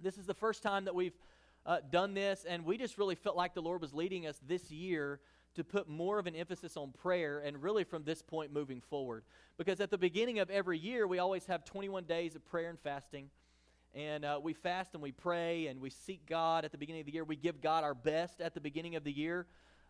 This is the first time that we've uh, done this, and we just really felt like the Lord was leading us this year to put more of an emphasis on prayer and really from this point moving forward. Because at the beginning of every year, we always have 21 days of prayer and fasting. And uh, we fast and we pray and we seek God at the beginning of the year. We give God our best at the beginning of the year.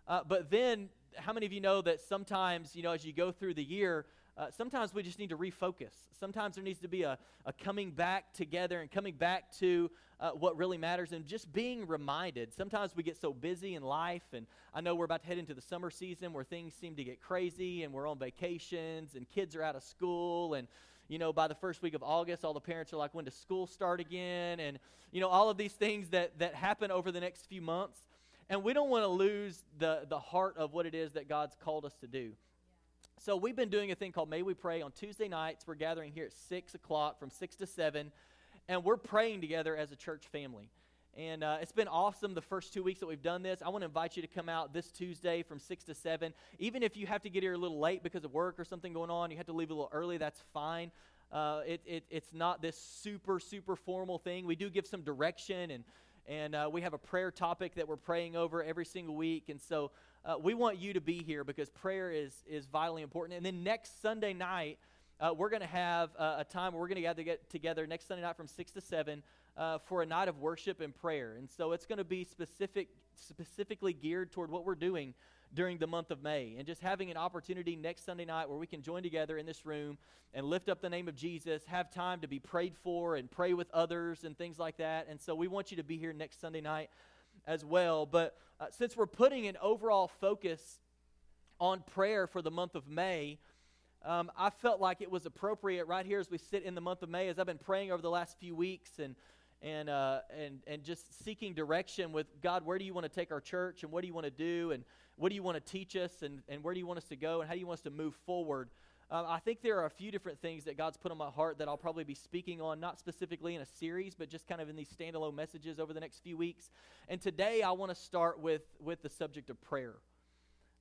Uh, but then, how many of you know that sometimes, you know, as you go through the year, uh, sometimes we just need to refocus. Sometimes there needs to be a, a coming back together and coming back to uh, what really matters and just being reminded. Sometimes we get so busy in life, and I know we're about to head into the summer season where things seem to get crazy and we're on vacations and kids are out of school and you know by the first week of august all the parents are like when does school start again and you know all of these things that that happen over the next few months and we don't want to lose the the heart of what it is that god's called us to do so we've been doing a thing called May We Pray on Tuesday nights. We're gathering here at 6 o'clock from 6 to 7, and we're praying together as a church family. And uh, it's been awesome the first two weeks that we've done this. I want to invite you to come out this Tuesday from 6 to 7. Even if you have to get here a little late because of work or something going on, you have to leave a little early, that's fine. Uh, it, it, it's not this super, super formal thing. We do give some direction, and, and uh, we have a prayer topic that we're praying over every single week. And so uh, we want you to be here because prayer is, is vitally important. And then next Sunday night, uh, we're going to have a time where we're going to get together next Sunday night from 6 to 7 uh, for a night of worship and prayer. And so it's going to be specific, specifically geared toward what we're doing during the month of May. And just having an opportunity next Sunday night where we can join together in this room and lift up the name of Jesus, have time to be prayed for and pray with others and things like that. And so we want you to be here next Sunday night as well. But uh, since we're putting an overall focus on prayer for the month of May, um, I felt like it was appropriate right here as we sit in the month of May, as I've been praying over the last few weeks and and uh, and and just seeking direction with God. Where do you want to take our church, and what do you want to do, and what do you want to teach us, and and where do you want us to go, and how do you want us to move forward? Um, I think there are a few different things that God's put on my heart that I'll probably be speaking on, not specifically in a series, but just kind of in these standalone messages over the next few weeks. And today I want to start with, with the subject of prayer.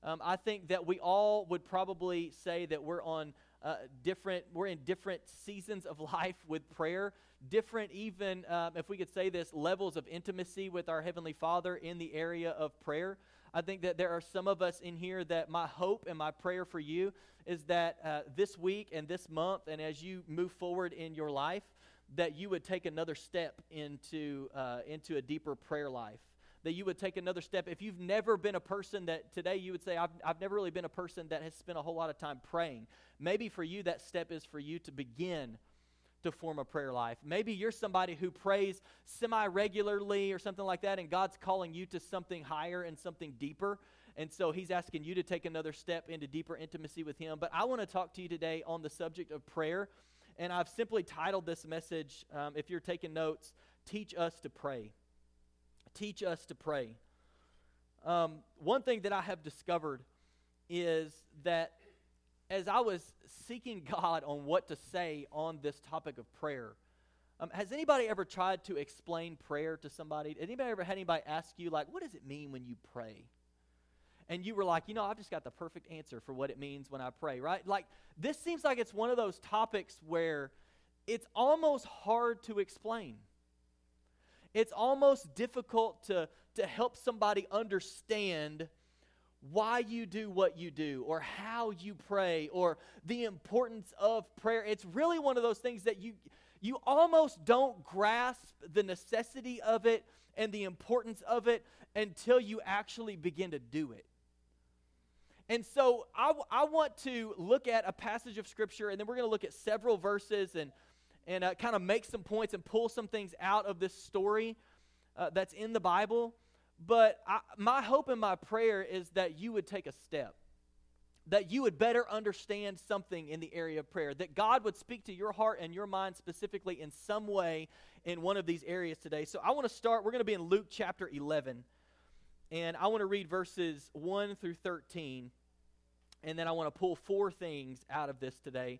Um, I think that we all would probably say that we're on uh, different, we're in different seasons of life with prayer, different, even, um, if we could say this, levels of intimacy with our Heavenly Father in the area of prayer. I think that there are some of us in here that my hope and my prayer for you is that uh, this week and this month, and as you move forward in your life, that you would take another step into, uh, into a deeper prayer life. That you would take another step. If you've never been a person that today you would say, I've, I've never really been a person that has spent a whole lot of time praying, maybe for you that step is for you to begin to form a prayer life. Maybe you're somebody who prays semi regularly or something like that, and God's calling you to something higher and something deeper. And so He's asking you to take another step into deeper intimacy with Him. But I want to talk to you today on the subject of prayer. And I've simply titled this message, um, if you're taking notes, Teach Us to Pray. Teach Us to Pray. Um, one thing that I have discovered is that as I was seeking God on what to say on this topic of prayer, um, has anybody ever tried to explain prayer to somebody? Anybody ever had anybody ask you, like, what does it mean when you pray? And you were like, you know, I've just got the perfect answer for what it means when I pray, right? Like, this seems like it's one of those topics where it's almost hard to explain. It's almost difficult to, to help somebody understand why you do what you do or how you pray or the importance of prayer. It's really one of those things that you you almost don't grasp the necessity of it and the importance of it until you actually begin to do it. And so I, I want to look at a passage of Scripture, and then we're going to look at several verses and, and uh, kind of make some points and pull some things out of this story uh, that's in the Bible. But I, my hope and my prayer is that you would take a step, that you would better understand something in the area of prayer, that God would speak to your heart and your mind specifically in some way in one of these areas today. So I want to start, we're going to be in Luke chapter 11, and I want to read verses 1 through 13, and then I want to pull four things out of this today.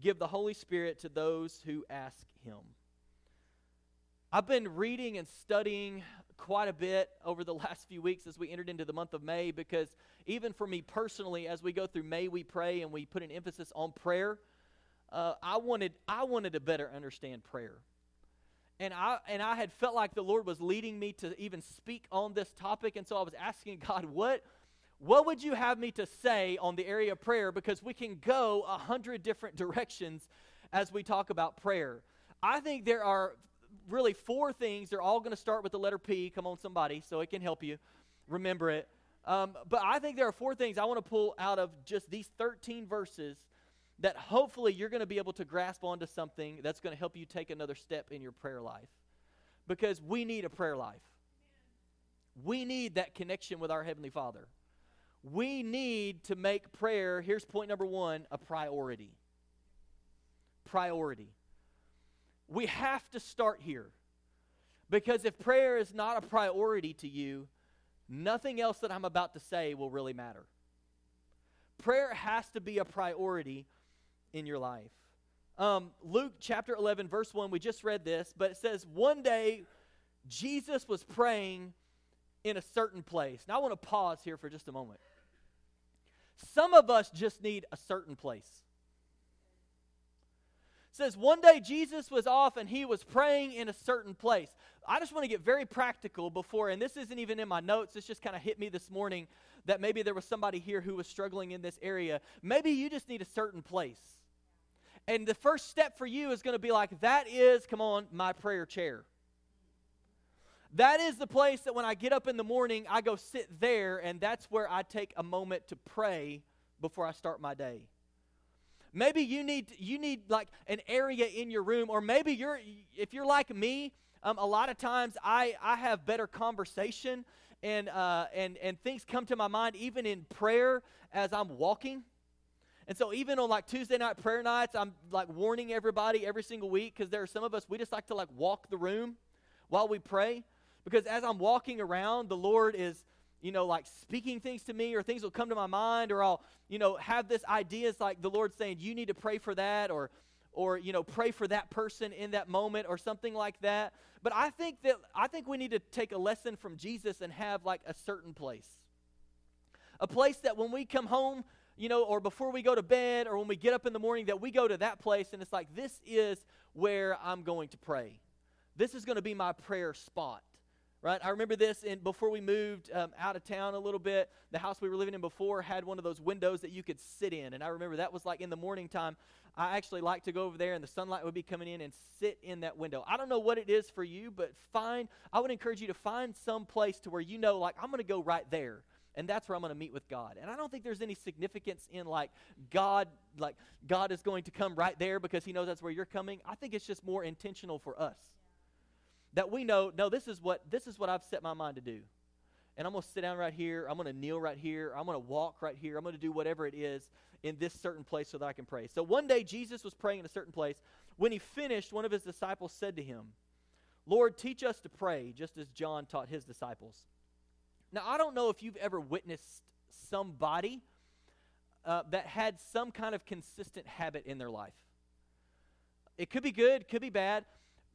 give the Holy Spirit to those who ask him? I've been reading and studying quite a bit over the last few weeks as we entered into the month of May because even for me personally, as we go through May, we pray and we put an emphasis on prayer. Uh, I wanted I wanted to better understand prayer and I and I had felt like the Lord was leading me to even speak on this topic, and so I was asking God, what what would you have me to say on the area of prayer? Because we can go a hundred different directions as we talk about prayer. I think there are really four things. They're all going to start with the letter P. Come on, somebody, so it can help you remember it. Um, but I think there are four things I want to pull out of just these 13 verses that hopefully you're going to be able to grasp onto something that's going to help you take another step in your prayer life. Because we need a prayer life. We need that connection with our Heavenly Father. We need to make prayer, here's point number one, a priority. Priority. We have to start here. Because if prayer is not a priority to you, nothing else that I'm about to say will really matter. Prayer has to be a priority in your life. Um, Luke chapter 11, verse 1, we just read this, but it says, One day Jesus was praying in a certain place. Now I want to pause here for just a moment. Some of us just need a certain place. It says one day Jesus was off and he was praying in a certain place. I just want to get very practical before, and this isn't even in my notes, this just kind of hit me this morning that maybe there was somebody here who was struggling in this area. Maybe you just need a certain place. And the first step for you is going to be like, that is, come on, my prayer chair. That is the place that when I get up in the morning, I go sit there, and that's where I take a moment to pray before I start my day. Maybe you need you need like an area in your room, or maybe you're if you're like me. Um, a lot of times I I have better conversation and uh, and and things come to my mind even in prayer as I'm walking. And so even on like Tuesday night prayer nights, I'm like warning everybody every single week because there are some of us we just like to like walk the room while we pray because as I'm walking around, the Lord is you know like speaking things to me or things will come to my mind or I'll you know have this idea it's like the Lord saying you need to pray for that or or you know pray for that person in that moment or something like that. But I think that I think we need to take a lesson from Jesus and have like a certain place. A place that when we come home you know, or before we go to bed or when we get up in the morning, that we go to that place and it's like, this is where I'm going to pray. This is going to be my prayer spot. Right? I remember this in, before we moved um, out of town a little bit. The house we were living in before had one of those windows that you could sit in. And I remember that was like in the morning time. I actually like to go over there and the sunlight would be coming in and sit in that window. I don't know what it is for you, but find, I would encourage you to find some place to where you know, like, I'm going to go right there and that's where I'm going to meet with God. And I don't think there's any significance in like God like God is going to come right there because he knows that's where you're coming. I think it's just more intentional for us. That we know, no, this is what this is what I've set my mind to do. And I'm going to sit down right here, I'm going to kneel right here, I'm going to walk right here, I'm going to do whatever it is in this certain place so that I can pray. So one day Jesus was praying in a certain place. When he finished, one of his disciples said to him, "Lord, teach us to pray just as John taught his disciples." Now, I don't know if you've ever witnessed somebody uh, that had some kind of consistent habit in their life. It could be good, could be bad,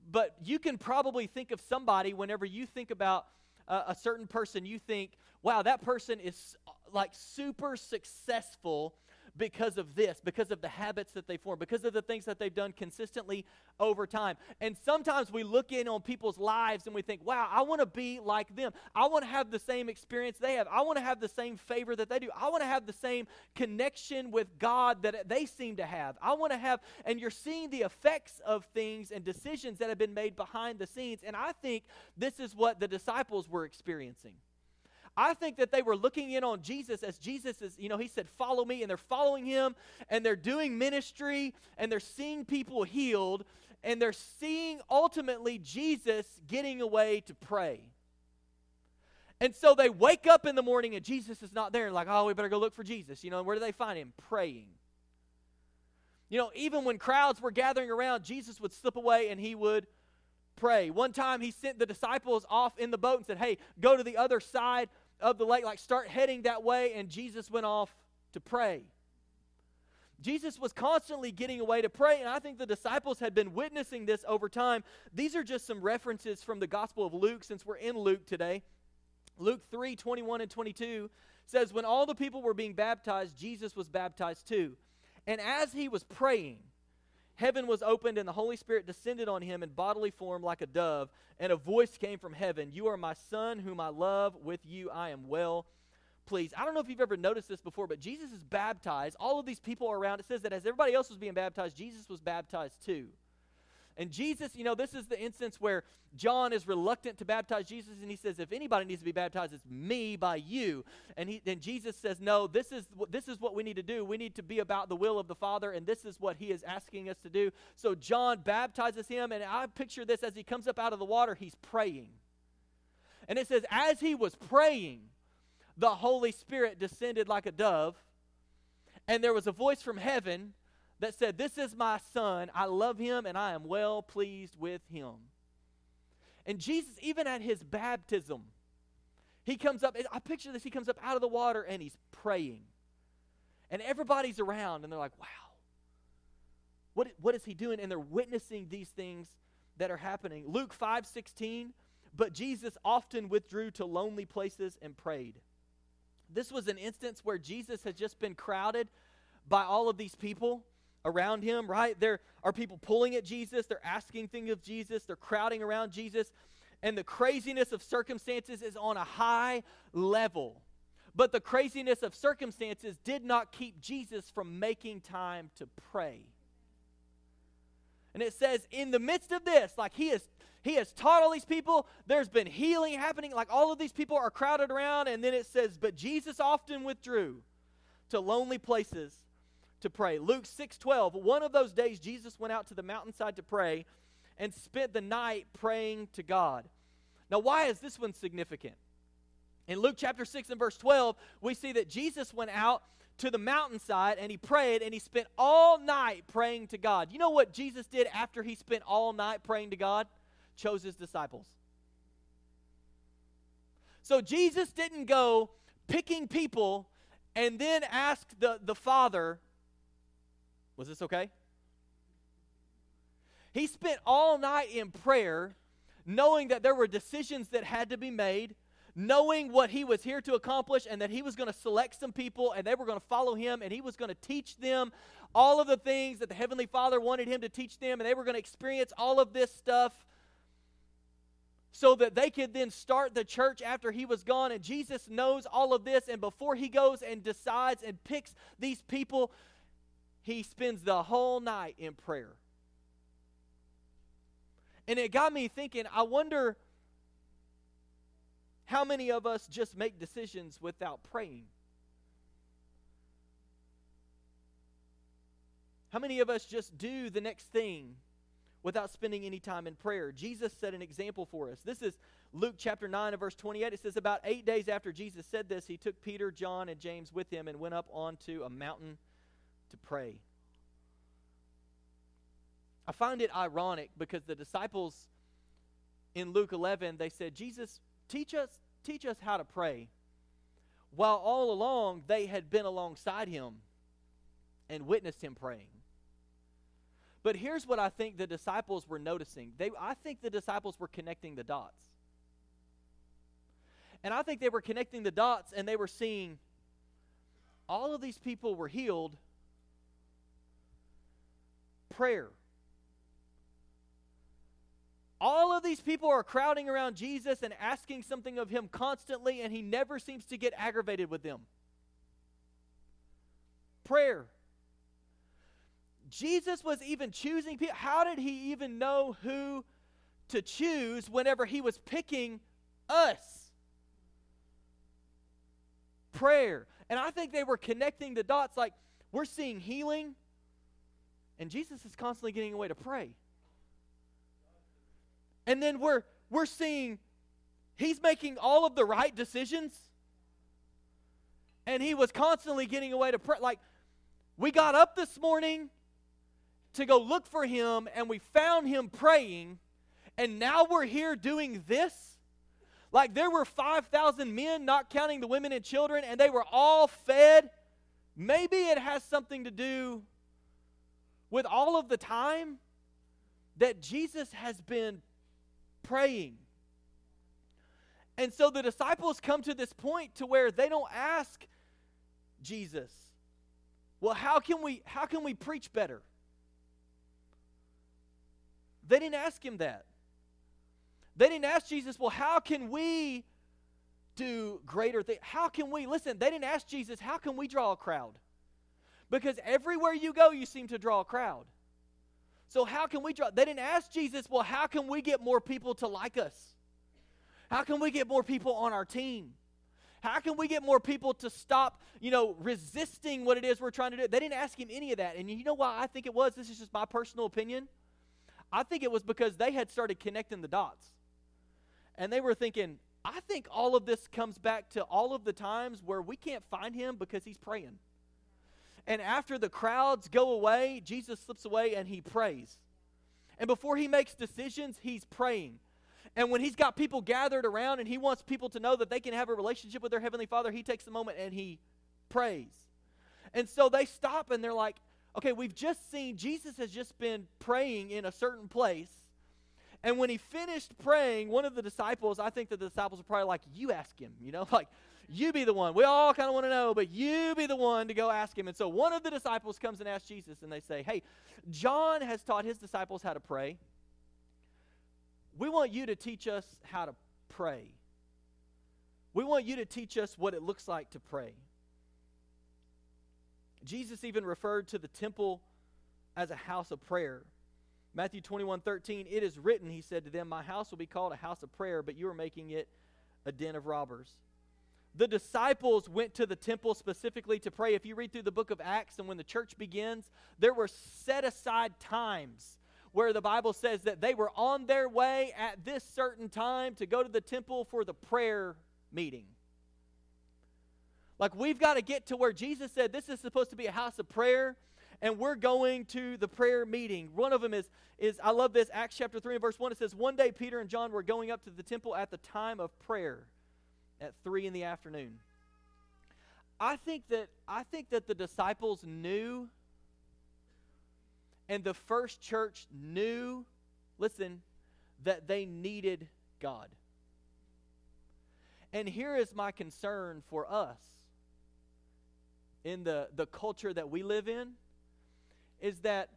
but you can probably think of somebody whenever you think about uh, a certain person, you think, wow, that person is like super successful because of this, because of the habits that they form, because of the things that they've done consistently over time. And sometimes we look in on people's lives and we think, wow, I want to be like them. I want to have the same experience they have. I want to have the same favor that they do. I want to have the same connection with God that they seem to have. I want to have, and you're seeing the effects of things and decisions that have been made behind the scenes. And I think this is what the disciples were experiencing. I think that they were looking in on Jesus as Jesus is, you know, he said, Follow me, and they're following him, and they're doing ministry, and they're seeing people healed, and they're seeing ultimately Jesus getting away to pray. And so they wake up in the morning and Jesus is not there, and like, oh, we better go look for Jesus. You know, where do they find him? Praying. You know, even when crowds were gathering around, Jesus would slip away and he would pray. One time he sent the disciples off in the boat and said, Hey, go to the other side of the lake, like start heading that way, and Jesus went off to pray. Jesus was constantly getting away to pray, and I think the disciples had been witnessing this over time. These are just some references from the Gospel of Luke, since we're in Luke today. Luke 3 21 and 22 says, When all the people were being baptized, Jesus was baptized too. And as he was praying, heaven was opened and the Holy Spirit descended on him in bodily form like a dove, and a voice came from heaven You are my son, whom I love. With you I am well pleased. I don't know if you've ever noticed this before, but Jesus is baptized. All of these people are around. It says that as everybody else was being baptized, Jesus was baptized too. And Jesus, you know, this is the instance where John is reluctant to baptize Jesus, and he says, "If anybody needs to be baptized, it's me by you." And he, then Jesus says, "No, this is this is what we need to do. We need to be about the will of the Father, and this is what He is asking us to do." So John baptizes him, and I picture this as he comes up out of the water, he's praying, and it says, as he was praying, the Holy Spirit descended like a dove, and there was a voice from heaven that said, This is my son. I love him and I am well pleased with him. And Jesus, even at his baptism, he comes up, I picture this, he comes up out of the water and he's praying. And everybody's around and they're like, wow, what, what is he doing? And they're witnessing these things that are happening. Luke 5 16, but Jesus often withdrew to lonely places and prayed. This was an instance where Jesus had just been crowded by all of these people around him, right? There are people pulling at Jesus, they're asking things of Jesus, they're crowding around Jesus, and the craziness of circumstances is on a high level. But the craziness of circumstances did not keep Jesus from making time to pray. And it says, in the midst of this, like he is he has taught all these people. There's been healing happening. Like all of these people are crowded around. And then it says, But Jesus often withdrew to lonely places to pray. Luke 6 12. One of those days, Jesus went out to the mountainside to pray and spent the night praying to God. Now, why is this one significant? In Luke chapter 6 and verse 12, we see that Jesus went out to the mountainside and he prayed and he spent all night praying to God. You know what Jesus did after he spent all night praying to God? Chose his disciples. So Jesus didn't go picking people and then ask the, the Father, was this okay? He spent all night in prayer, knowing that there were decisions that had to be made, knowing what he was here to accomplish, and that he was going to select some people and they were going to follow him, and he was going to teach them all of the things that the Heavenly Father wanted him to teach them, and they were going to experience all of this stuff so that they could then start the church after he was gone. And Jesus knows all of this, and before he goes and decides and picks these people, he spends the whole night in prayer. And it got me thinking, I wonder how many of us just make decisions without praying? How many of us just do the next thing without spending any time in prayer? Jesus set an example for us. This is Luke chapter 9 and verse 28. It says, About eight days after Jesus said this, he took Peter, John, and James with him and went up onto a mountain to pray. I find it ironic because the disciples in Luke 11 they said, "Jesus, teach us teach us how to pray." While all along they had been alongside him and witnessed him praying. But here's what I think the disciples were noticing. They I think the disciples were connecting the dots. And I think they were connecting the dots and they were seeing all of these people were healed. Prayer. All of these people are crowding around Jesus and asking something of him constantly, and he never seems to get aggravated with them. Prayer. Jesus was even choosing people. How did he even know who to choose whenever he was picking us? Prayer. And I think they were connecting the dots like we're seeing healing, and Jesus is constantly getting away to pray. And then we're we're seeing he's making all of the right decisions. And he was constantly getting away to pray. Like, we got up this morning to go look for him, and we found him praying, and now we're here doing this. Like, there were 5,000 men, not counting the women and children, and they were all fed. Maybe it has something to do with all of the time that Jesus has been praying. And so the disciples come to this point to where they don't ask Jesus, "Well, how can we how can we preach better?" They didn't ask him that. They didn't ask Jesus, "Well, how can we do greater things? How can we listen?" They didn't ask Jesus, "How can we draw a crowd?" Because everywhere you go, you seem to draw a crowd. So, how can we draw? They didn't ask Jesus, well, how can we get more people to like us? How can we get more people on our team? How can we get more people to stop, you know, resisting what it is we're trying to do? They didn't ask him any of that. And you know why I think it was? This is just my personal opinion. I think it was because they had started connecting the dots. And they were thinking, I think all of this comes back to all of the times where we can't find him because he's praying. And after the crowds go away, Jesus slips away and he prays. And before he makes decisions, he's praying. And when he's got people gathered around and he wants people to know that they can have a relationship with their Heavenly Father, he takes a moment and he prays. And so they stop and they're like, okay, we've just seen Jesus has just been praying in a certain place. And when he finished praying, one of the disciples, I think that the disciples are probably like, you ask him, you know, like, you be the one. We all kind of want to know, but you be the one to go ask him. And so one of the disciples comes and asks Jesus, and they say, Hey, John has taught his disciples how to pray. We want you to teach us how to pray. We want you to teach us what it looks like to pray. Jesus even referred to the temple as a house of prayer. Matthew 21 13, it is written, he said to them, My house will be called a house of prayer, but you are making it a den of robbers. The disciples went to the temple specifically to pray. If you read through the book of Acts and when the church begins, there were set aside times where the Bible says that they were on their way at this certain time to go to the temple for the prayer meeting. Like we've got to get to where Jesus said this is supposed to be a house of prayer and we're going to the prayer meeting. One of them is is I love this Acts chapter 3 and verse 1 it says one day Peter and John were going up to the temple at the time of prayer at 3 in the afternoon. I think that I think that the disciples knew and the first church knew, listen, that they needed God. And here is my concern for us in the, the culture that we live in is that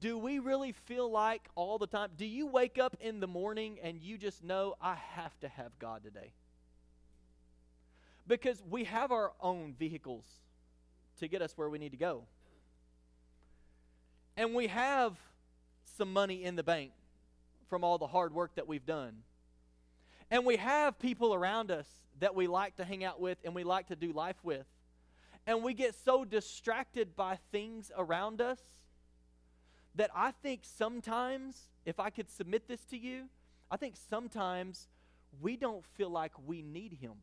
do we really feel like all the time? Do you wake up in the morning and you just know, I have to have God today? Because we have our own vehicles to get us where we need to go. And we have some money in the bank from all the hard work that we've done. And we have people around us that we like to hang out with and we like to do life with. And we get so distracted by things around us that I think sometimes, if I could submit this to you, I think sometimes we don't feel like we need Him.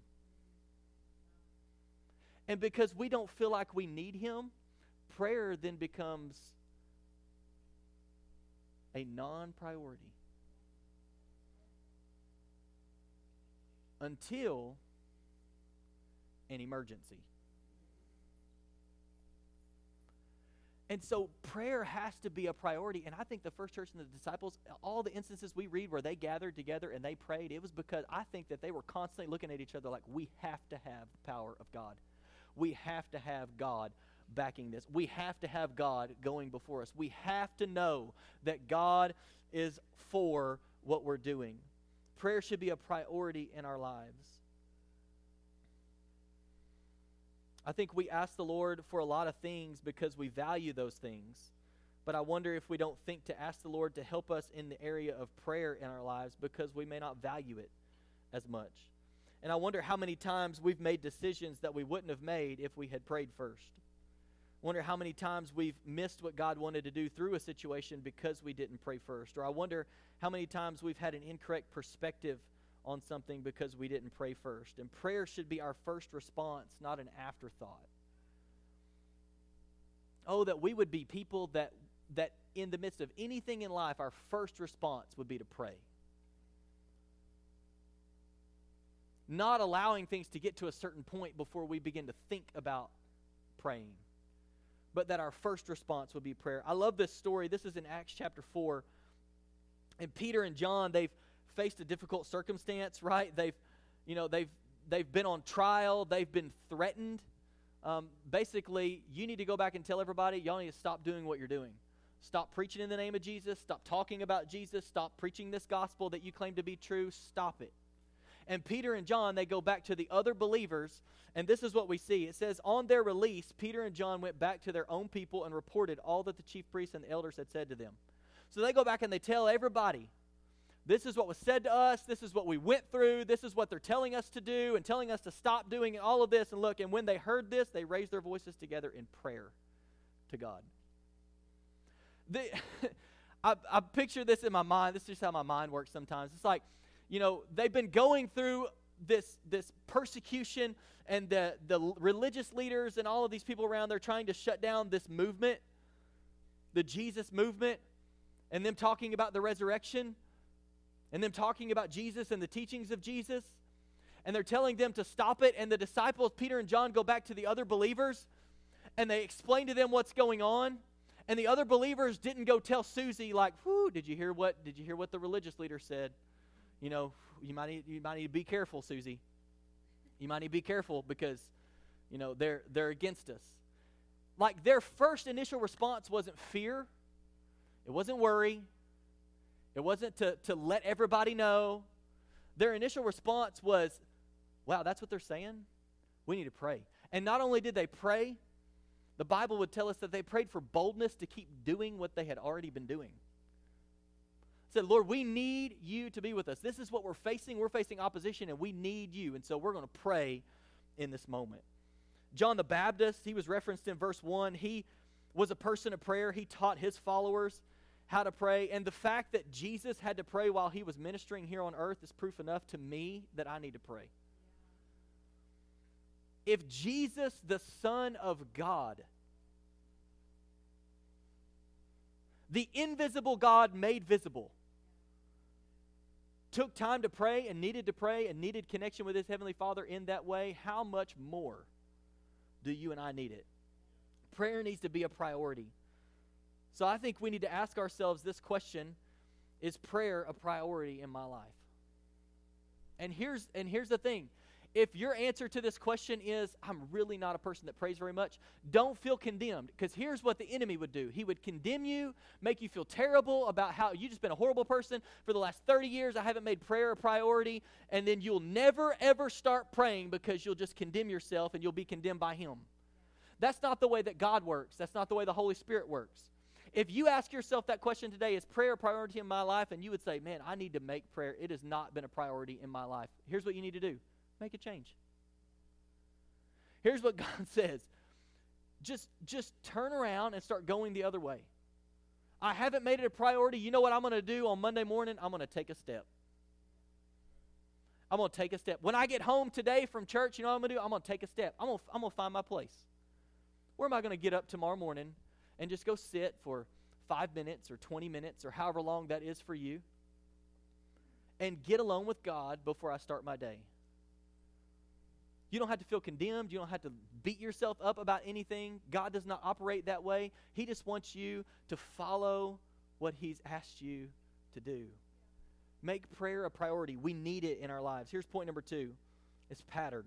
And because we don't feel like we need Him, prayer then becomes a non priority. Until an emergency. And so prayer has to be a priority. And I think the first church and the disciples, all the instances we read where they gathered together and they prayed, it was because I think that they were constantly looking at each other like, we have to have the power of God. We have to have God backing this. We have to have God going before us. We have to know that God is for what we're doing. Prayer should be a priority in our lives. I think we ask the Lord for a lot of things because we value those things. But I wonder if we don't think to ask the Lord to help us in the area of prayer in our lives because we may not value it as much. And I wonder how many times we've made decisions that we wouldn't have made if we had prayed first. Wonder how many times we've missed what God wanted to do through a situation because we didn't pray first. Or I wonder how many times we've had an incorrect perspective on something because we didn't pray first. And prayer should be our first response, not an afterthought. Oh, that we would be people that that in the midst of anything in life, our first response would be to pray. Not allowing things to get to a certain point before we begin to think about praying, but that our first response would be prayer. I love this story. This is in Acts chapter 4. And Peter and John, they've faced a difficult circumstance, right? They've, you know, they've they've been on trial, they've been threatened. Um, basically, you need to go back and tell everybody, y'all need to stop doing what you're doing. Stop preaching in the name of Jesus. Stop talking about Jesus. Stop preaching this gospel that you claim to be true. Stop it. And Peter and John, they go back to the other believers, and this is what we see. It says, On their release, Peter and John went back to their own people and reported all that the chief priests and the elders had said to them. So they go back and they tell everybody this is what was said to us. This is what we went through. This is what they're telling us to do and telling us to stop doing all of this. And look, and when they heard this, they raised their voices together in prayer to God. The, I, I picture this in my mind. This is just how my mind works sometimes. It's like, you know, they've been going through this, this persecution, and the, the religious leaders and all of these people around, they're trying to shut down this movement, the Jesus movement, and them talking about the resurrection and them talking about Jesus and the teachings of Jesus. And they're telling them to stop it. And the disciples, Peter and John, go back to the other believers and they explain to them what's going on. And the other believers didn't go tell Susie, like, whoo, did you hear what did you hear what the religious leader said? You know, you might need, you might need to be careful, Susie. You might need to be careful because, you know, they're they're against us. Like their first initial response wasn't fear, it wasn't worry, it wasn't to, to let everybody know. Their initial response was, wow, that's what they're saying? We need to pray. And not only did they pray, the Bible would tell us that they prayed for boldness to keep doing what they had already been doing. Said, Lord, we need you to be with us. This is what we're facing. We're facing opposition, and we need you. And so we're going to pray in this moment. John the Baptist, he was referenced in verse 1. He was a person of prayer. He taught his followers how to pray. And the fact that Jesus had to pray while he was ministering here on earth is proof enough to me that I need to pray. If Jesus, the Son of God, the invisible God made visible, took time to pray and needed to pray and needed connection with his heavenly Father in that way, how much more do you and I need it? Prayer needs to be a priority. So I think we need to ask ourselves this question Is prayer a priority in my life? And here's, and here's the thing if your answer to this question is, I'm really not a person that prays very much, don't feel condemned. Because here's what the enemy would do he would condemn you, make you feel terrible about how you just been a horrible person for the last 30 years. I haven't made prayer a priority. And then you'll never, ever start praying because you'll just condemn yourself and you'll be condemned by him. That's not the way that God works, that's not the way the Holy Spirit works. If you ask yourself that question today, is prayer a priority in my life? And you would say, man, I need to make prayer. It has not been a priority in my life. Here's what you need to do make a change. Here's what God says just, just turn around and start going the other way. I haven't made it a priority. You know what I'm going to do on Monday morning? I'm going to take a step. I'm going to take a step. When I get home today from church, you know what I'm going to do? I'm going to take a step. I'm going to, I'm going to find my place. Where am I going to get up tomorrow morning and just go sit for five minutes or 20 minutes or however long that is for you and get alone with God before I start my day. You don't have to feel condemned. You don't have to beat yourself up about anything. God does not operate that way. He just wants you to follow what He's asked you to do. Make prayer a priority. We need it in our lives. Here's point number two it's pattern.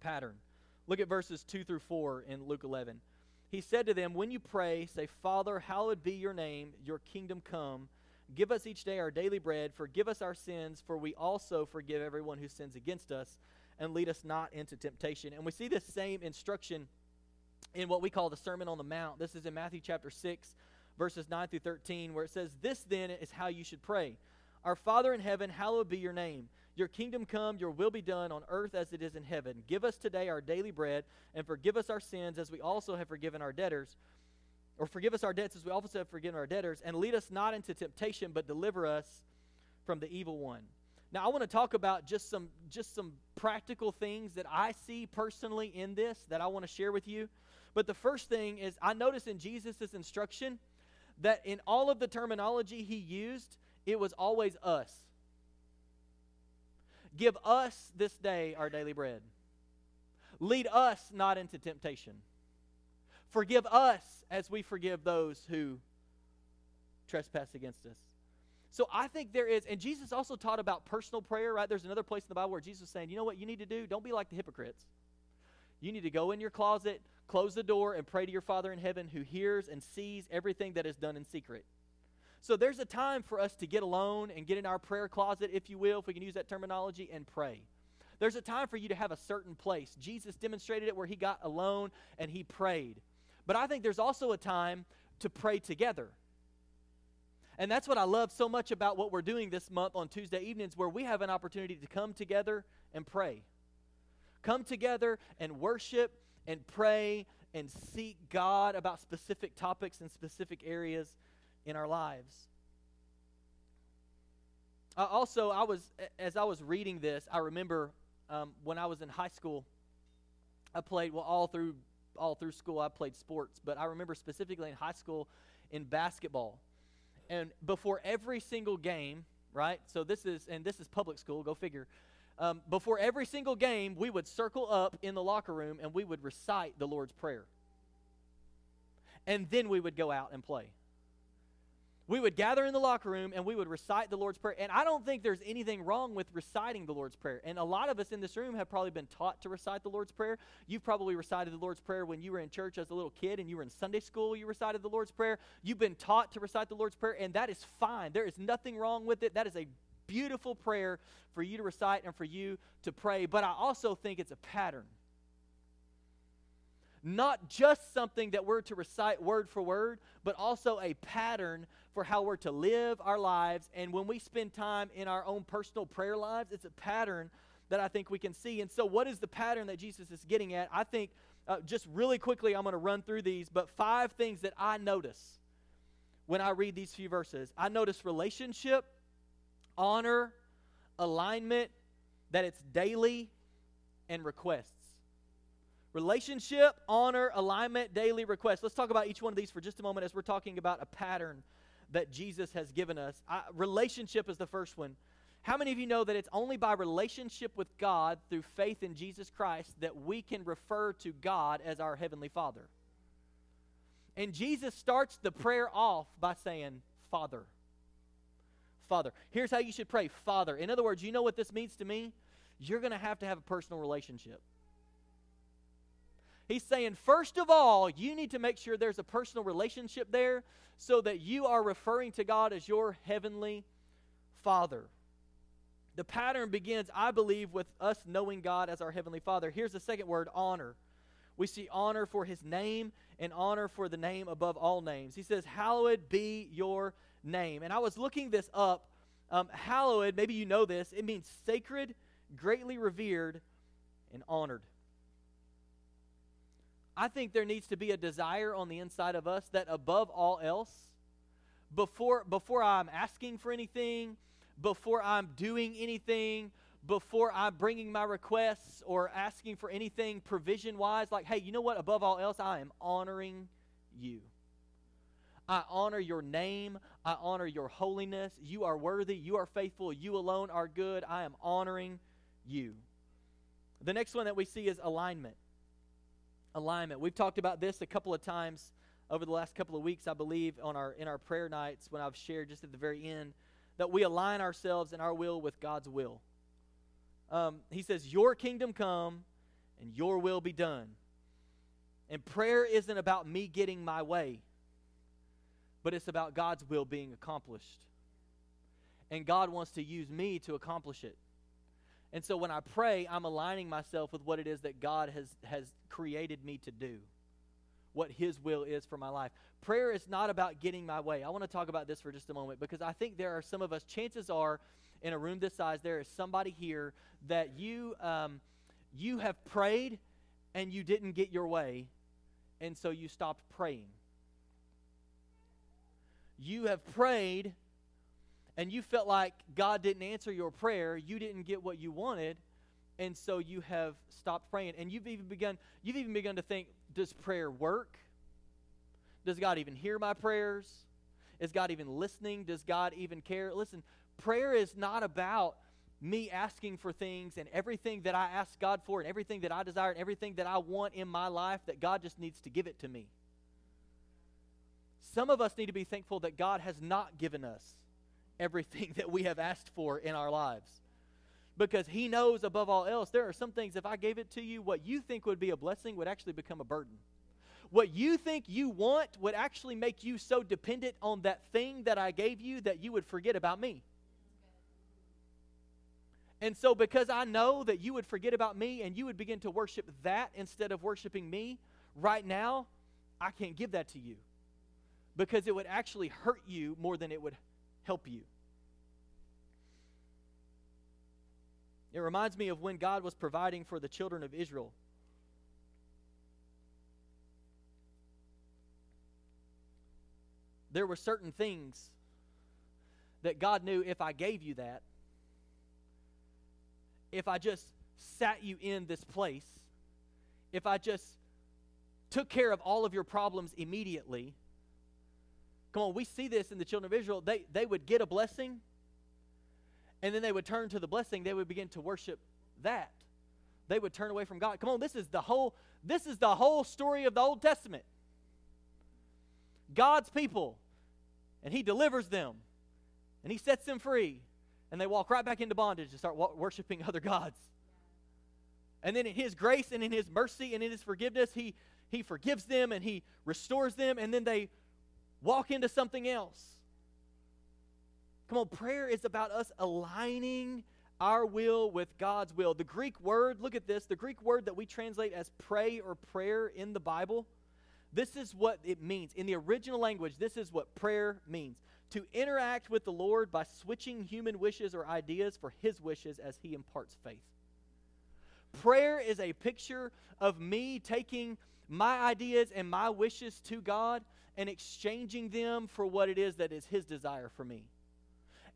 Pattern. Look at verses 2 through 4 in Luke 11. He said to them, When you pray, say, Father, hallowed be your name, your kingdom come. Give us each day our daily bread. Forgive us our sins, for we also forgive everyone who sins against us. And lead us not into temptation. And we see this same instruction in what we call the Sermon on the Mount. This is in Matthew chapter 6, verses 9 through 13, where it says, This then is how you should pray Our Father in heaven, hallowed be your name. Your kingdom come, your will be done on earth as it is in heaven. Give us today our daily bread, and forgive us our sins as we also have forgiven our debtors. Or forgive us our debts as we also have forgiven our debtors. And lead us not into temptation, but deliver us from the evil one. Now I want to talk about just some just some practical things that I see personally in this that I want to share with you. But the first thing is I notice in Jesus' instruction that in all of the terminology he used, it was always us. Give us this day our daily bread. Lead us not into temptation. Forgive us as we forgive those who trespass against us. So I think there is, and Jesus also taught about personal prayer, right? There's another place in the Bible where Jesus is saying, you know what you need to do? Don't be like the hypocrites. You need to go in your closet, close the door, and pray to your Father in heaven who hears and sees everything that is done in secret. So there's a time for us to get alone and get in our prayer closet, if you will, if we can use that terminology, and pray. There's a time for you to have a certain place. Jesus demonstrated it where he got alone and he prayed. But I think there's also a time to pray together. And that's what I love so much about what we're doing this month on Tuesday evenings, where we have an opportunity to come together and pray. Come together and worship and pray and seek God about specific topics and specific areas in our lives. Uh, also, I was as I was reading this, I remember um, when I was in high school, I played well all through all through school. I played sports, but I remember specifically in high school in basketball, and before every single game, right? So this is and this is public school. Go figure. Um, before every single game, we would circle up in the locker room and we would recite the Lord's Prayer, and then we would go out and play we would gather in the locker room and we would recite the Lord's Prayer. And I don't think there's anything wrong with reciting the Lord's Prayer. And a lot of us in this room have probably been taught to recite the Lord's Prayer. You've probably recited the Lord's Prayer when you were in church as a little kid and you were in Sunday school, you recited the Lord's Prayer. You've been taught to recite the Lord's Prayer, and that is fine. There is nothing wrong with it. That is a beautiful prayer for you to recite and for you to pray. But I also think it's a pattern not just something that we're to recite word for word, but also a pattern for how we're to live our lives. And when we spend time in our own personal prayer lives, it's a pattern that I think we can see. And so, what is the pattern that Jesus is getting at? I think, uh, just really quickly, I'm going to run through these, but five things that I notice when I read these few verses. I notice relationship, honor, alignment, that it's daily, and requests. Relationship, honor, alignment, daily request. Let's talk about each one of these for just a moment as we're talking about a pattern that Jesus has given us. I, relationship is the first one. How many of you know that it's only by relationship with God through faith in Jesus Christ that we can refer to God as our Heavenly Father? And Jesus starts the prayer off by saying, Father. Father. Here's how you should pray Father. In other words, you know what this means to me? You're going to have to have a personal relationship. He's saying, first of all, you need to make sure there's a personal relationship there so that you are referring to God as your heavenly Father. The pattern begins, I believe, with us knowing God as our heavenly Father. Here's the second word honor. We see honor for his name and honor for the name above all names. He says, Hallowed be your name. And I was looking this up. Um, hallowed, maybe you know this, it means sacred, greatly revered, and honored. I think there needs to be a desire on the inside of us that above all else, before, before I'm asking for anything, before I'm doing anything, before I'm bringing my requests or asking for anything provision wise, like, hey, you know what? Above all else, I am honoring you. I honor your name. I honor your holiness. You are worthy. You are faithful. You alone are good. I am honoring you. The next one that we see is alignment. Alignment. We've talked about this a couple of times over the last couple of weeks, I believe, on our in our prayer nights when I've shared just at the very end that we align ourselves and our will with God's will. Um, he says, "Your kingdom come, and your will be done." And prayer isn't about me getting my way, but it's about God's will being accomplished. And God wants to use me to accomplish it. And so when I pray, I'm aligning myself with what it is that God has, has created me to do, what His will is for my life. Prayer is not about getting my way. I want to talk about this for just a moment because I think there are some of us, chances are, in a room this size, there is somebody here that you, um, you have prayed and you didn't get your way, and so you stopped praying. You have prayed and you felt like God didn't answer your prayer, you didn't get what you wanted, and so you have stopped praying. And you've even begun you've even begun to think, does prayer work? Does God even hear my prayers? Is God even listening? Does God even care? Listen, prayer is not about me asking for things and everything that I ask God for and everything that I desire and everything that I want in my life that God just needs to give it to me. Some of us need to be thankful that God has not given us everything that we have asked for in our lives. Because He knows above all else, there are some things, if I gave it to you, what you think would be a blessing would actually become a burden. What you think you want would actually make you so dependent on that thing that I gave you that you would forget about me. And so, because I know that you would forget about me and you would begin to worship that instead of worshiping me, right now, I can't give that to you. Because it would actually hurt you more than it would help you. It reminds me of when God was providing for the children of Israel. There were certain things that God knew if I gave you that, if I just sat you in this place, if I just took care of all of your problems immediately, Come on, we see this in the children of Israel. They, they would get a blessing, and then they would turn to the blessing. They would begin to worship that. They would turn away from God. Come on, this is the whole this is the whole story of the Old Testament. God's people, and He delivers them, and He sets them free, and they walk right back into bondage and start worshiping other gods. And then in His grace and in His mercy and in His forgiveness, He He forgives them and He restores them, and then they walk into something else. Come on, prayer is about us aligning our will with God's will. The Greek word, look at this, the Greek word that we translate as pray or prayer in the Bible, this is what it means. In the original language, this is what prayer means to interact with the Lord by switching human wishes or ideas for his wishes as he imparts faith. Prayer is a picture of me taking my ideas and my wishes to God and exchanging them for what it is that is His desire for me.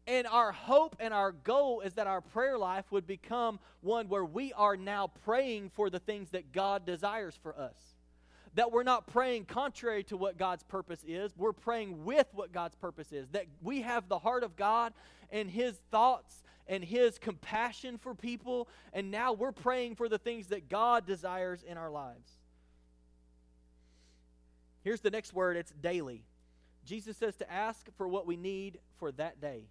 And our hope and our goal is that our prayer life would become one where we are now praying for the things that God desires for us. That we're not praying contrary to what God's purpose is, we're praying with what God's purpose is. That we have the heart of God and His thoughts and His compassion for people, and now we're praying for the things that God desires in our lives. Here's the next word it's daily. Jesus says to ask for what we need for that day.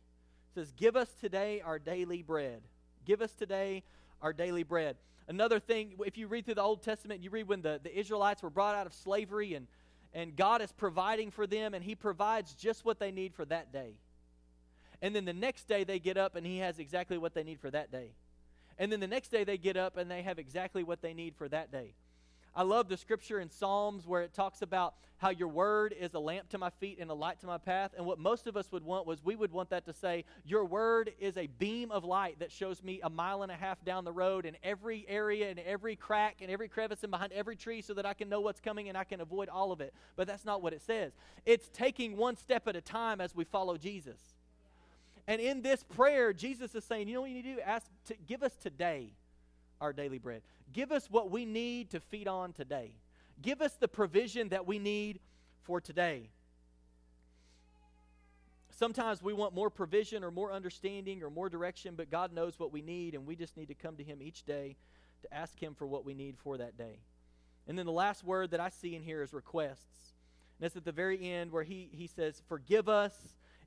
He says, Give us today our daily bread. Give us today our daily bread. Another thing, if you read through the Old Testament, you read when the, the Israelites were brought out of slavery and, and God is providing for them and He provides just what they need for that day. And then the next day they get up and He has exactly what they need for that day. And then the next day they get up and they have exactly what they need for that day. I love the scripture in Psalms where it talks about how your word is a lamp to my feet and a light to my path. And what most of us would want was we would want that to say, Your word is a beam of light that shows me a mile and a half down the road in every area and every crack and every crevice and behind every tree so that I can know what's coming and I can avoid all of it. But that's not what it says. It's taking one step at a time as we follow Jesus. And in this prayer, Jesus is saying, You know what you need to do? Ask to give us today our daily bread. Give us what we need to feed on today. Give us the provision that we need for today. Sometimes we want more provision or more understanding or more direction, but God knows what we need, and we just need to come to Him each day to ask Him for what we need for that day. And then the last word that I see in here is requests. And it's at the very end where he, he says, Forgive us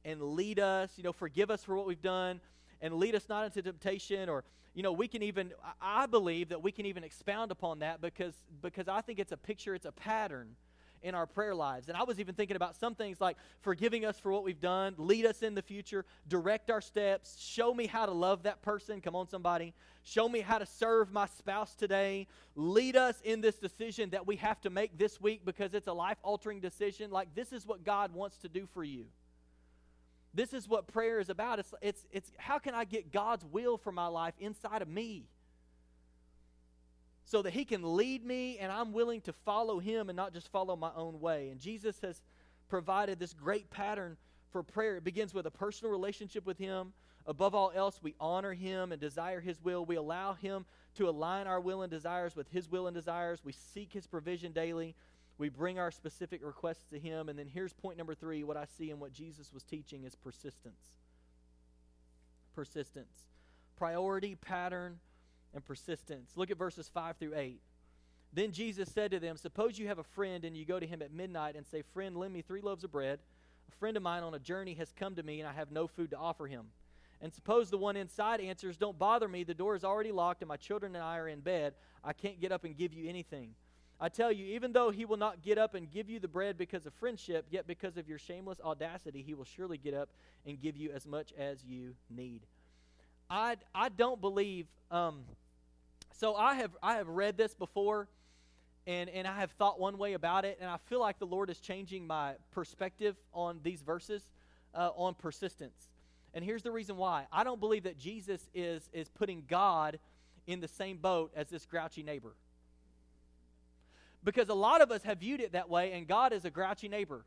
and lead us. You know, forgive us for what we've done and lead us not into temptation or you know we can even i believe that we can even expound upon that because because i think it's a picture it's a pattern in our prayer lives. And I was even thinking about some things like forgiving us for what we've done, lead us in the future, direct our steps, show me how to love that person. Come on, somebody. Show me how to serve my spouse today. Lead us in this decision that we have to make this week because it's a life altering decision. Like, this is what God wants to do for you. This is what prayer is about. It's, it's, it's how can I get God's will for my life inside of me? so that he can lead me and I'm willing to follow him and not just follow my own way. And Jesus has provided this great pattern for prayer. It begins with a personal relationship with him. Above all else, we honor him and desire his will. We allow him to align our will and desires with his will and desires. We seek his provision daily. We bring our specific requests to him. And then here's point number three what I see and what Jesus was teaching is persistence. Persistence. Priority, pattern, and persistence. Look at verses 5 through 8. Then Jesus said to them, Suppose you have a friend and you go to him at midnight and say, Friend, lend me three loaves of bread. A friend of mine on a journey has come to me and I have no food to offer him. And suppose the one inside answers, Don't bother me, the door is already locked and my children and I are in bed. I can't get up and give you anything. I tell you, even though he will not get up and give you the bread because of friendship, yet because of your shameless audacity, he will surely get up and give you as much as you need. I, I don't believe um, so I have I have read this before and and I have thought one way about it and I feel like the Lord is changing my perspective on these verses uh, on persistence. And here's the reason why. I don't believe that Jesus is is putting God in the same boat as this grouchy neighbor. Because a lot of us have viewed it that way and God is a grouchy neighbor.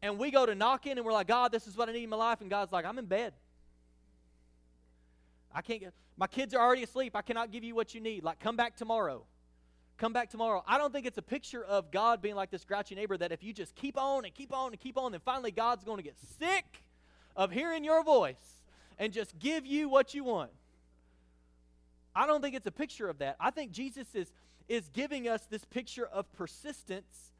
And we go to knock in and we're like, God, this is what I need in my life. And God's like, I'm in bed. I can't get, my kids are already asleep. I cannot give you what you need. Like, come back tomorrow. Come back tomorrow. I don't think it's a picture of God being like this grouchy neighbor that if you just keep on and keep on and keep on, then finally God's going to get sick of hearing your voice and just give you what you want. I don't think it's a picture of that. I think Jesus is, is giving us this picture of persistence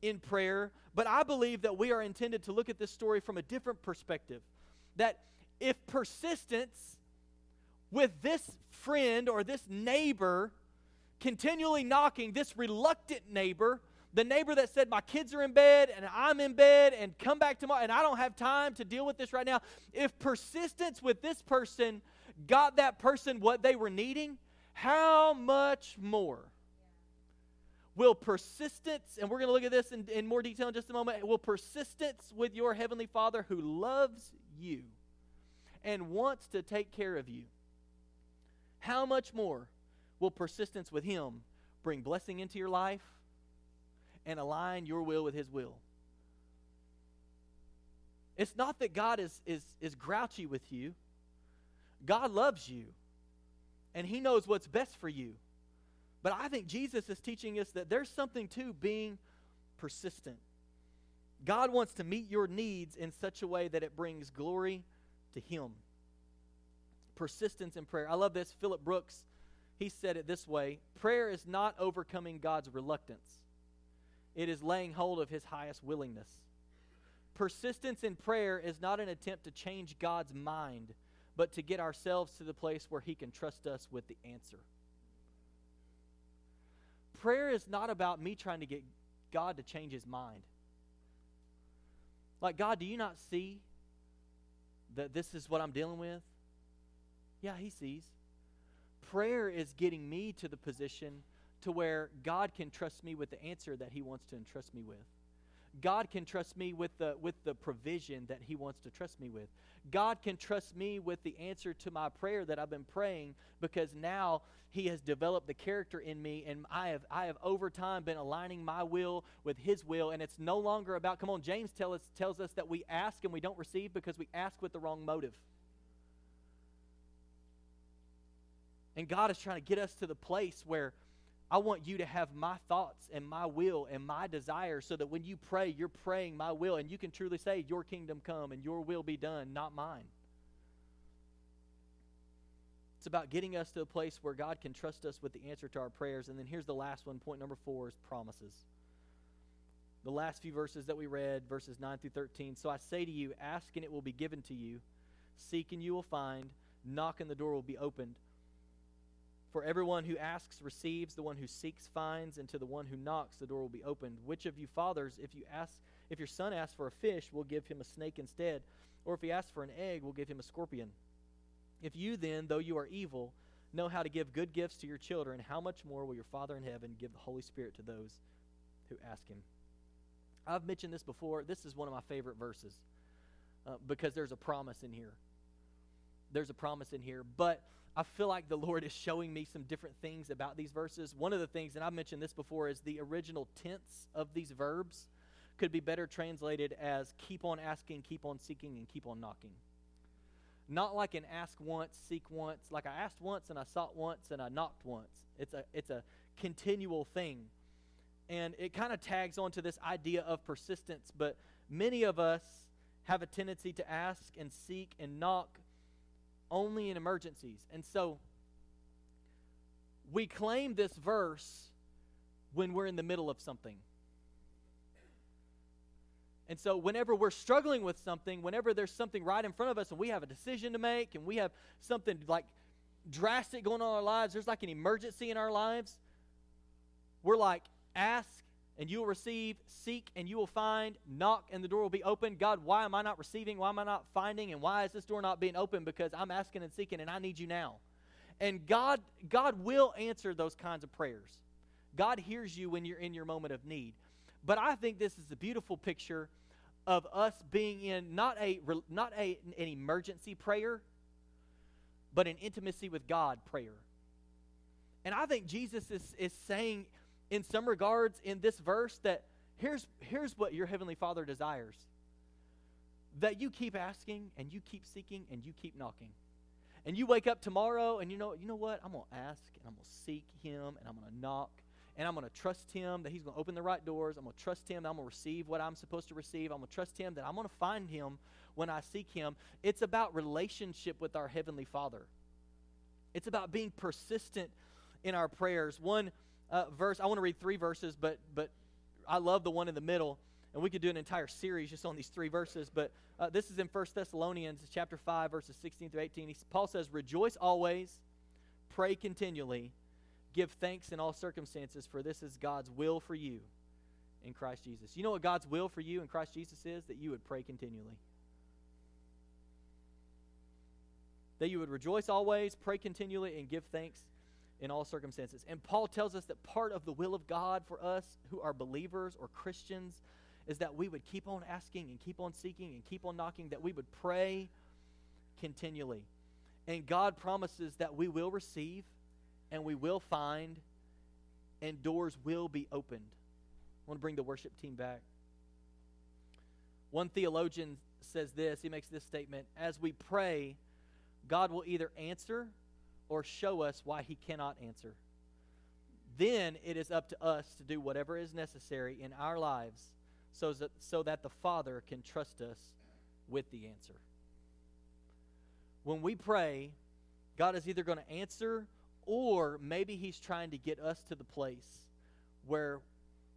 in prayer, but I believe that we are intended to look at this story from a different perspective. That if persistence with this friend or this neighbor continually knocking, this reluctant neighbor, the neighbor that said, My kids are in bed and I'm in bed and come back tomorrow and I don't have time to deal with this right now. If persistence with this person got that person what they were needing, how much more? Will persistence, and we're going to look at this in, in more detail in just a moment, will persistence with your Heavenly Father who loves you and wants to take care of you how much more will persistence with Him bring blessing into your life and align your will with His will? It's not that God is, is, is grouchy with you. God loves you, and He knows what's best for you. But I think Jesus is teaching us that there's something to being persistent. God wants to meet your needs in such a way that it brings glory to Him persistence in prayer. I love this. Philip Brooks, he said it this way Prayer is not overcoming God's reluctance, it is laying hold of his highest willingness. Persistence in prayer is not an attempt to change God's mind, but to get ourselves to the place where he can trust us with the answer. Prayer is not about me trying to get God to change his mind. Like, God, do you not see that this is what I'm dealing with? Yeah, he sees. Prayer is getting me to the position to where God can trust me with the answer that he wants to entrust me with. God can trust me with the with the provision that he wants to trust me with. God can trust me with the answer to my prayer that I've been praying because now he has developed the character in me and I have I have over time been aligning my will with his will and it's no longer about come on James tell us tells us that we ask and we don't receive because we ask with the wrong motive. And God is trying to get us to the place where I want you to have my thoughts and my will and my desire so that when you pray, you're praying my will and you can truly say, Your kingdom come and your will be done, not mine. It's about getting us to a place where God can trust us with the answer to our prayers. And then here's the last one. Point number four is promises. The last few verses that we read, verses 9 through 13. So I say to you, ask and it will be given to you, seek and you will find, knock and the door will be opened. For everyone who asks receives, the one who seeks finds, and to the one who knocks the door will be opened. Which of you fathers, if you ask if your son asks for a fish, will give him a snake instead, or if he asks for an egg, will give him a scorpion? If you then, though you are evil, know how to give good gifts to your children, how much more will your Father in heaven give the Holy Spirit to those who ask him? I've mentioned this before. This is one of my favorite verses uh, because there's a promise in here. There's a promise in here. But I feel like the Lord is showing me some different things about these verses. One of the things, and I've mentioned this before, is the original tense of these verbs could be better translated as keep on asking, keep on seeking, and keep on knocking. Not like an ask once, seek once, like I asked once and I sought once and I knocked once. It's a, it's a continual thing. And it kind of tags onto this idea of persistence, but many of us have a tendency to ask and seek and knock only in emergencies. And so we claim this verse when we're in the middle of something. And so, whenever we're struggling with something, whenever there's something right in front of us and we have a decision to make and we have something like drastic going on in our lives, there's like an emergency in our lives, we're like, ask and you will receive, seek and you will find, knock and the door will be open. God, why am I not receiving? Why am I not finding? And why is this door not being open? Because I'm asking and seeking and I need you now. And God, God will answer those kinds of prayers. God hears you when you're in your moment of need. But I think this is a beautiful picture of us being in not a not a, an emergency prayer, but an intimacy with God prayer. And I think Jesus is, is saying in some regards in this verse that here's here's what your heavenly Father desires. That you keep asking and you keep seeking and you keep knocking. And you wake up tomorrow and you know, you know what? I'm gonna ask and I'm gonna seek him and I'm gonna knock and I'm going to trust Him that He's going to open the right doors. I'm going to trust Him that I'm going to receive what I'm supposed to receive. I'm going to trust Him that I'm going to find Him when I seek Him. It's about relationship with our Heavenly Father. It's about being persistent in our prayers. One uh, verse, I want to read three verses, but but I love the one in the middle, and we could do an entire series just on these three verses. But uh, this is in First Thessalonians chapter five, verses 16 through 18. He, Paul says, "Rejoice always, pray continually." Give thanks in all circumstances, for this is God's will for you in Christ Jesus. You know what God's will for you in Christ Jesus is? That you would pray continually. That you would rejoice always, pray continually, and give thanks in all circumstances. And Paul tells us that part of the will of God for us who are believers or Christians is that we would keep on asking and keep on seeking and keep on knocking, that we would pray continually. And God promises that we will receive and we will find, and doors will be opened. I want to bring the worship team back. One theologian says this he makes this statement As we pray, God will either answer or show us why he cannot answer. Then it is up to us to do whatever is necessary in our lives so that, so that the Father can trust us with the answer. When we pray, God is either going to answer or maybe he's trying to get us to the place where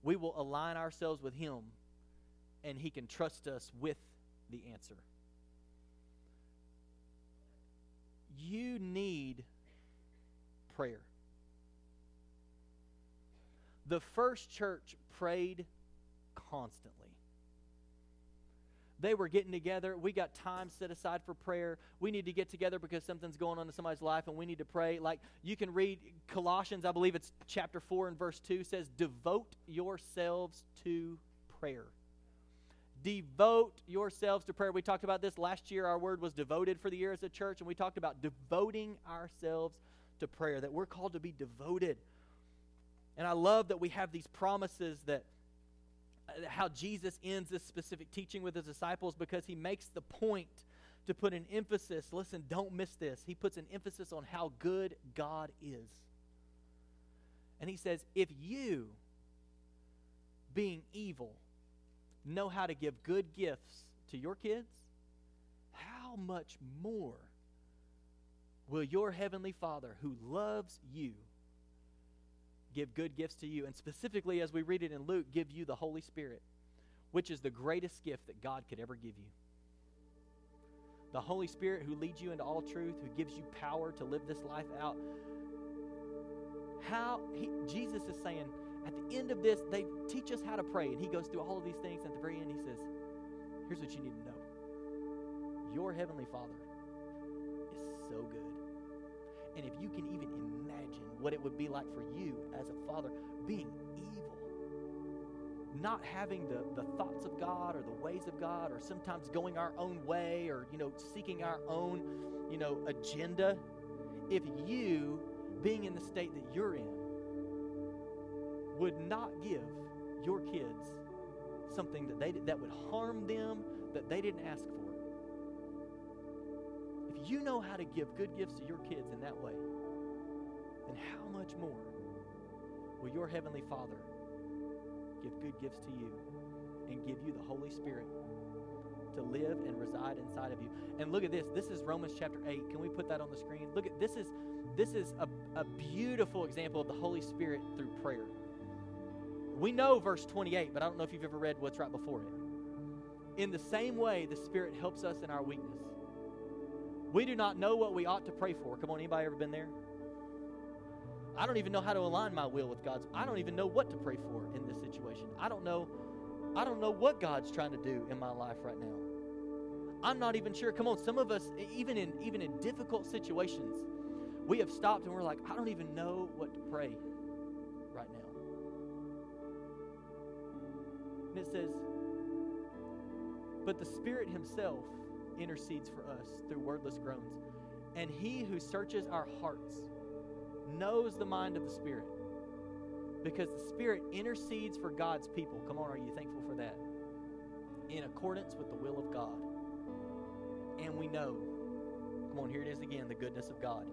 we will align ourselves with him and he can trust us with the answer. You need prayer. The first church prayed constantly. They were getting together. We got time set aside for prayer. We need to get together because something's going on in somebody's life and we need to pray. Like you can read Colossians, I believe it's chapter 4 and verse 2 says, Devote yourselves to prayer. Devote yourselves to prayer. We talked about this last year. Our word was devoted for the year as a church, and we talked about devoting ourselves to prayer, that we're called to be devoted. And I love that we have these promises that uh, how Jesus ends this specific teaching with his disciples because he makes the point to put an emphasis. Listen, don't miss this. He puts an emphasis on how good God is. And he says, if you, being evil, know how to give good gifts to your kids, how much more will your heavenly Father, who loves you, give good gifts to you. And specifically, as we read it in Luke, give you the Holy Spirit, which is the greatest gift that God could ever give you. The Holy Spirit who leads you into all truth, who gives you power to live this life out. How he, Jesus is saying, at the end of this, they teach us how to pray. And he goes through all of these things. At the very end, he says, Here's what you need to know Your Heavenly Father is so good. And if you can even imagine what it would be like for you as a father being evil, not having the, the thoughts of God or the ways of God, or sometimes going our own way or, you know, seeking our own, you know, agenda, if you, being in the state that you're in, would not give your kids something that they that would harm them that they didn't ask for. You know how to give good gifts to your kids in that way, then how much more will your heavenly Father give good gifts to you and give you the Holy Spirit to live and reside inside of you. And look at this. This is Romans chapter 8. Can we put that on the screen? Look at this is this is a, a beautiful example of the Holy Spirit through prayer. We know verse 28, but I don't know if you've ever read what's right before it. In the same way, the Spirit helps us in our weakness. We do not know what we ought to pray for. Come on, anybody ever been there? I don't even know how to align my will with God's. I don't even know what to pray for in this situation. I don't know I don't know what God's trying to do in my life right now. I'm not even sure. Come on, some of us even in even in difficult situations, we have stopped and we're like, I don't even know what to pray right now. And it says, But the Spirit Himself intercedes for us through wordless groans. And He who searches our hearts knows the mind of the Spirit. Because the Spirit intercedes for God's people. Come on, are you thankful for that? In accordance with the will of God. And we know, come on, here it is again the goodness of God.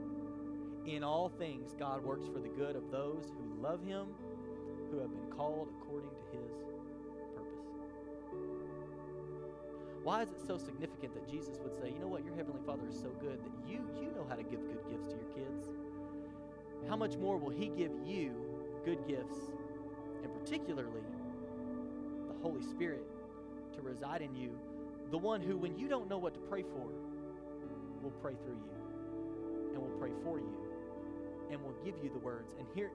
In all things, God works for the good of those who love Him, who have been called according to His Why is it so significant that Jesus would say, you know what, your Heavenly Father is so good that you, you know how to give good gifts to your kids? How much more will He give you good gifts, and particularly the Holy Spirit to reside in you, the one who, when you don't know what to pray for, will pray through you and will pray for you and will give you the words. And here,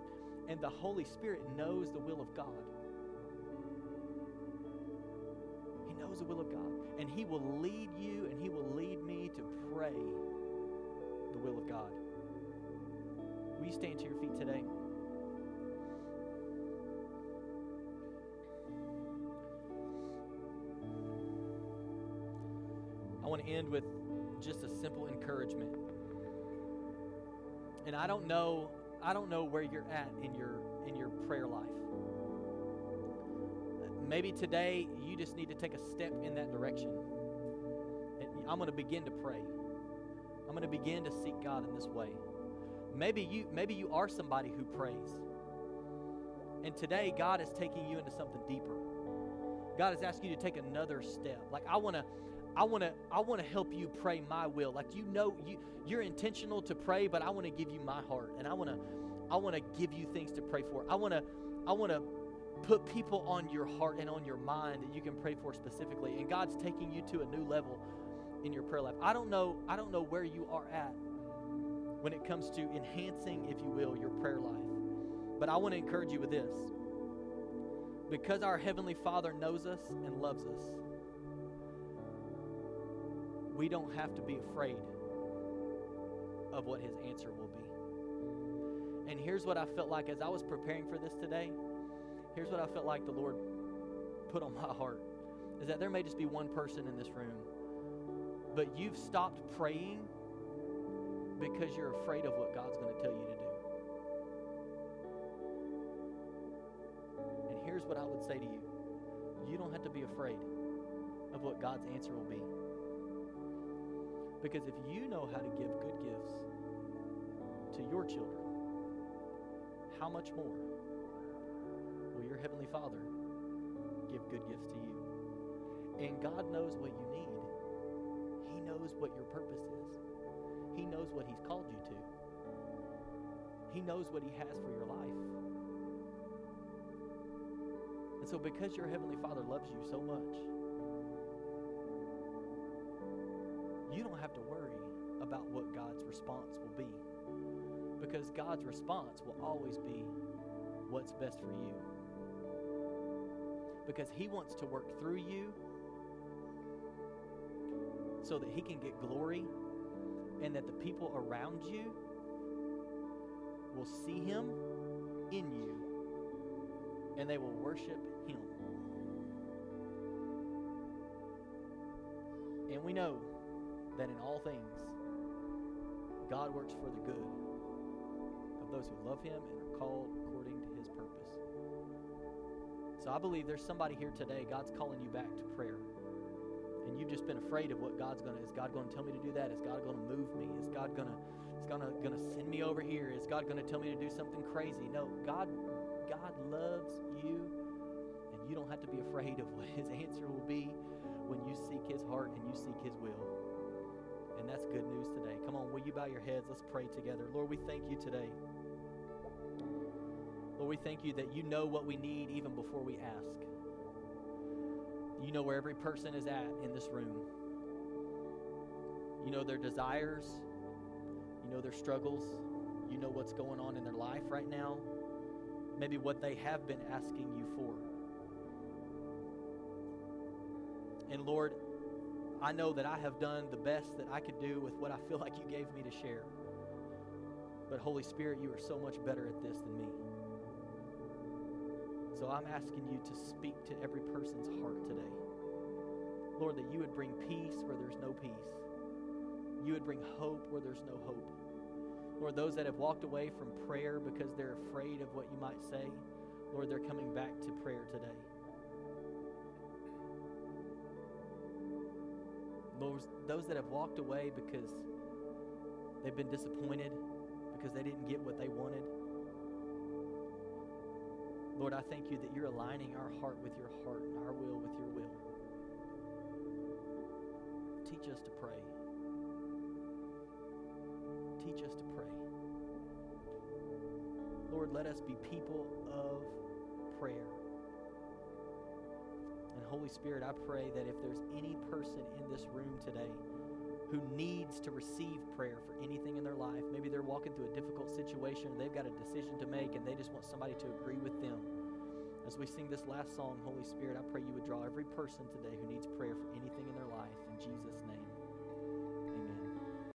and the Holy Spirit knows the will of God. Knows the will of God. And He will lead you and He will lead me to pray the will of God. Will you stand to your feet today? I want to end with just a simple encouragement. And I don't know I don't know where you're at in your in your prayer life. Maybe today you just need to take a step in that direction. I'm going to begin to pray. I'm going to begin to seek God in this way. Maybe you maybe you are somebody who prays. And today God is taking you into something deeper. God is asking you to take another step. Like I want to I want to I want to help you pray my will. Like you know you you're intentional to pray, but I want to give you my heart and I want to I want to give you things to pray for. I want to I want to put people on your heart and on your mind that you can pray for specifically. And God's taking you to a new level in your prayer life. I don't know I don't know where you are at when it comes to enhancing, if you will, your prayer life. But I want to encourage you with this. Because our heavenly Father knows us and loves us, we don't have to be afraid of what his answer will be. And here's what I felt like as I was preparing for this today. Here's what I felt like the Lord put on my heart is that there may just be one person in this room, but you've stopped praying because you're afraid of what God's going to tell you to do. And here's what I would say to you you don't have to be afraid of what God's answer will be. Because if you know how to give good gifts to your children, how much more will your Heavenly Father give good gifts to you? And God knows what you need, He knows what your purpose is. He knows what He's called you to. He knows what He has for your life. And so, because your Heavenly Father loves you so much, you don't have to worry about what God's response will be. Because God's response will always be what's best for you. Because He wants to work through you so that He can get glory and that the people around you will see Him in you and they will worship Him. And we know that in all things, God works for the good of those who love Him and are called So I believe there's somebody here today, God's calling you back to prayer. And you've just been afraid of what God's going to, is God going to tell me to do that? Is God going to move me? Is God going to, is God going to send me over here? Is God going to tell me to do something crazy? No, God, God loves you, and you don't have to be afraid of what His answer will be when you seek His heart and you seek His will. And that's good news today. Come on, will you bow your heads? Let's pray together. Lord, we thank you today. Lord, we thank you that you know what we need even before we ask. You know where every person is at in this room. You know their desires. You know their struggles. You know what's going on in their life right now. Maybe what they have been asking you for. And Lord, I know that I have done the best that I could do with what I feel like you gave me to share. But Holy Spirit, you are so much better at this than me. So I'm asking you to speak to every person's heart today. Lord, that you would bring peace where there's no peace. You would bring hope where there's no hope. Lord, those that have walked away from prayer because they're afraid of what you might say, Lord, they're coming back to prayer today. Lord, those that have walked away because they've been disappointed, because they didn't get what they wanted, Lord, I thank you that you're aligning our heart with your heart and our will with your will. Teach us to pray. Teach us to pray. Lord, let us be people of prayer. And Holy Spirit, I pray that if there's any person in this room today who needs to receive prayer for anything in their life. Maybe they're walking through a difficult situation, they've got a decision to make, and they just want somebody to agree with them. As we sing this last song, Holy Spirit, I pray you would draw every person today who needs prayer for anything in their life. In Jesus'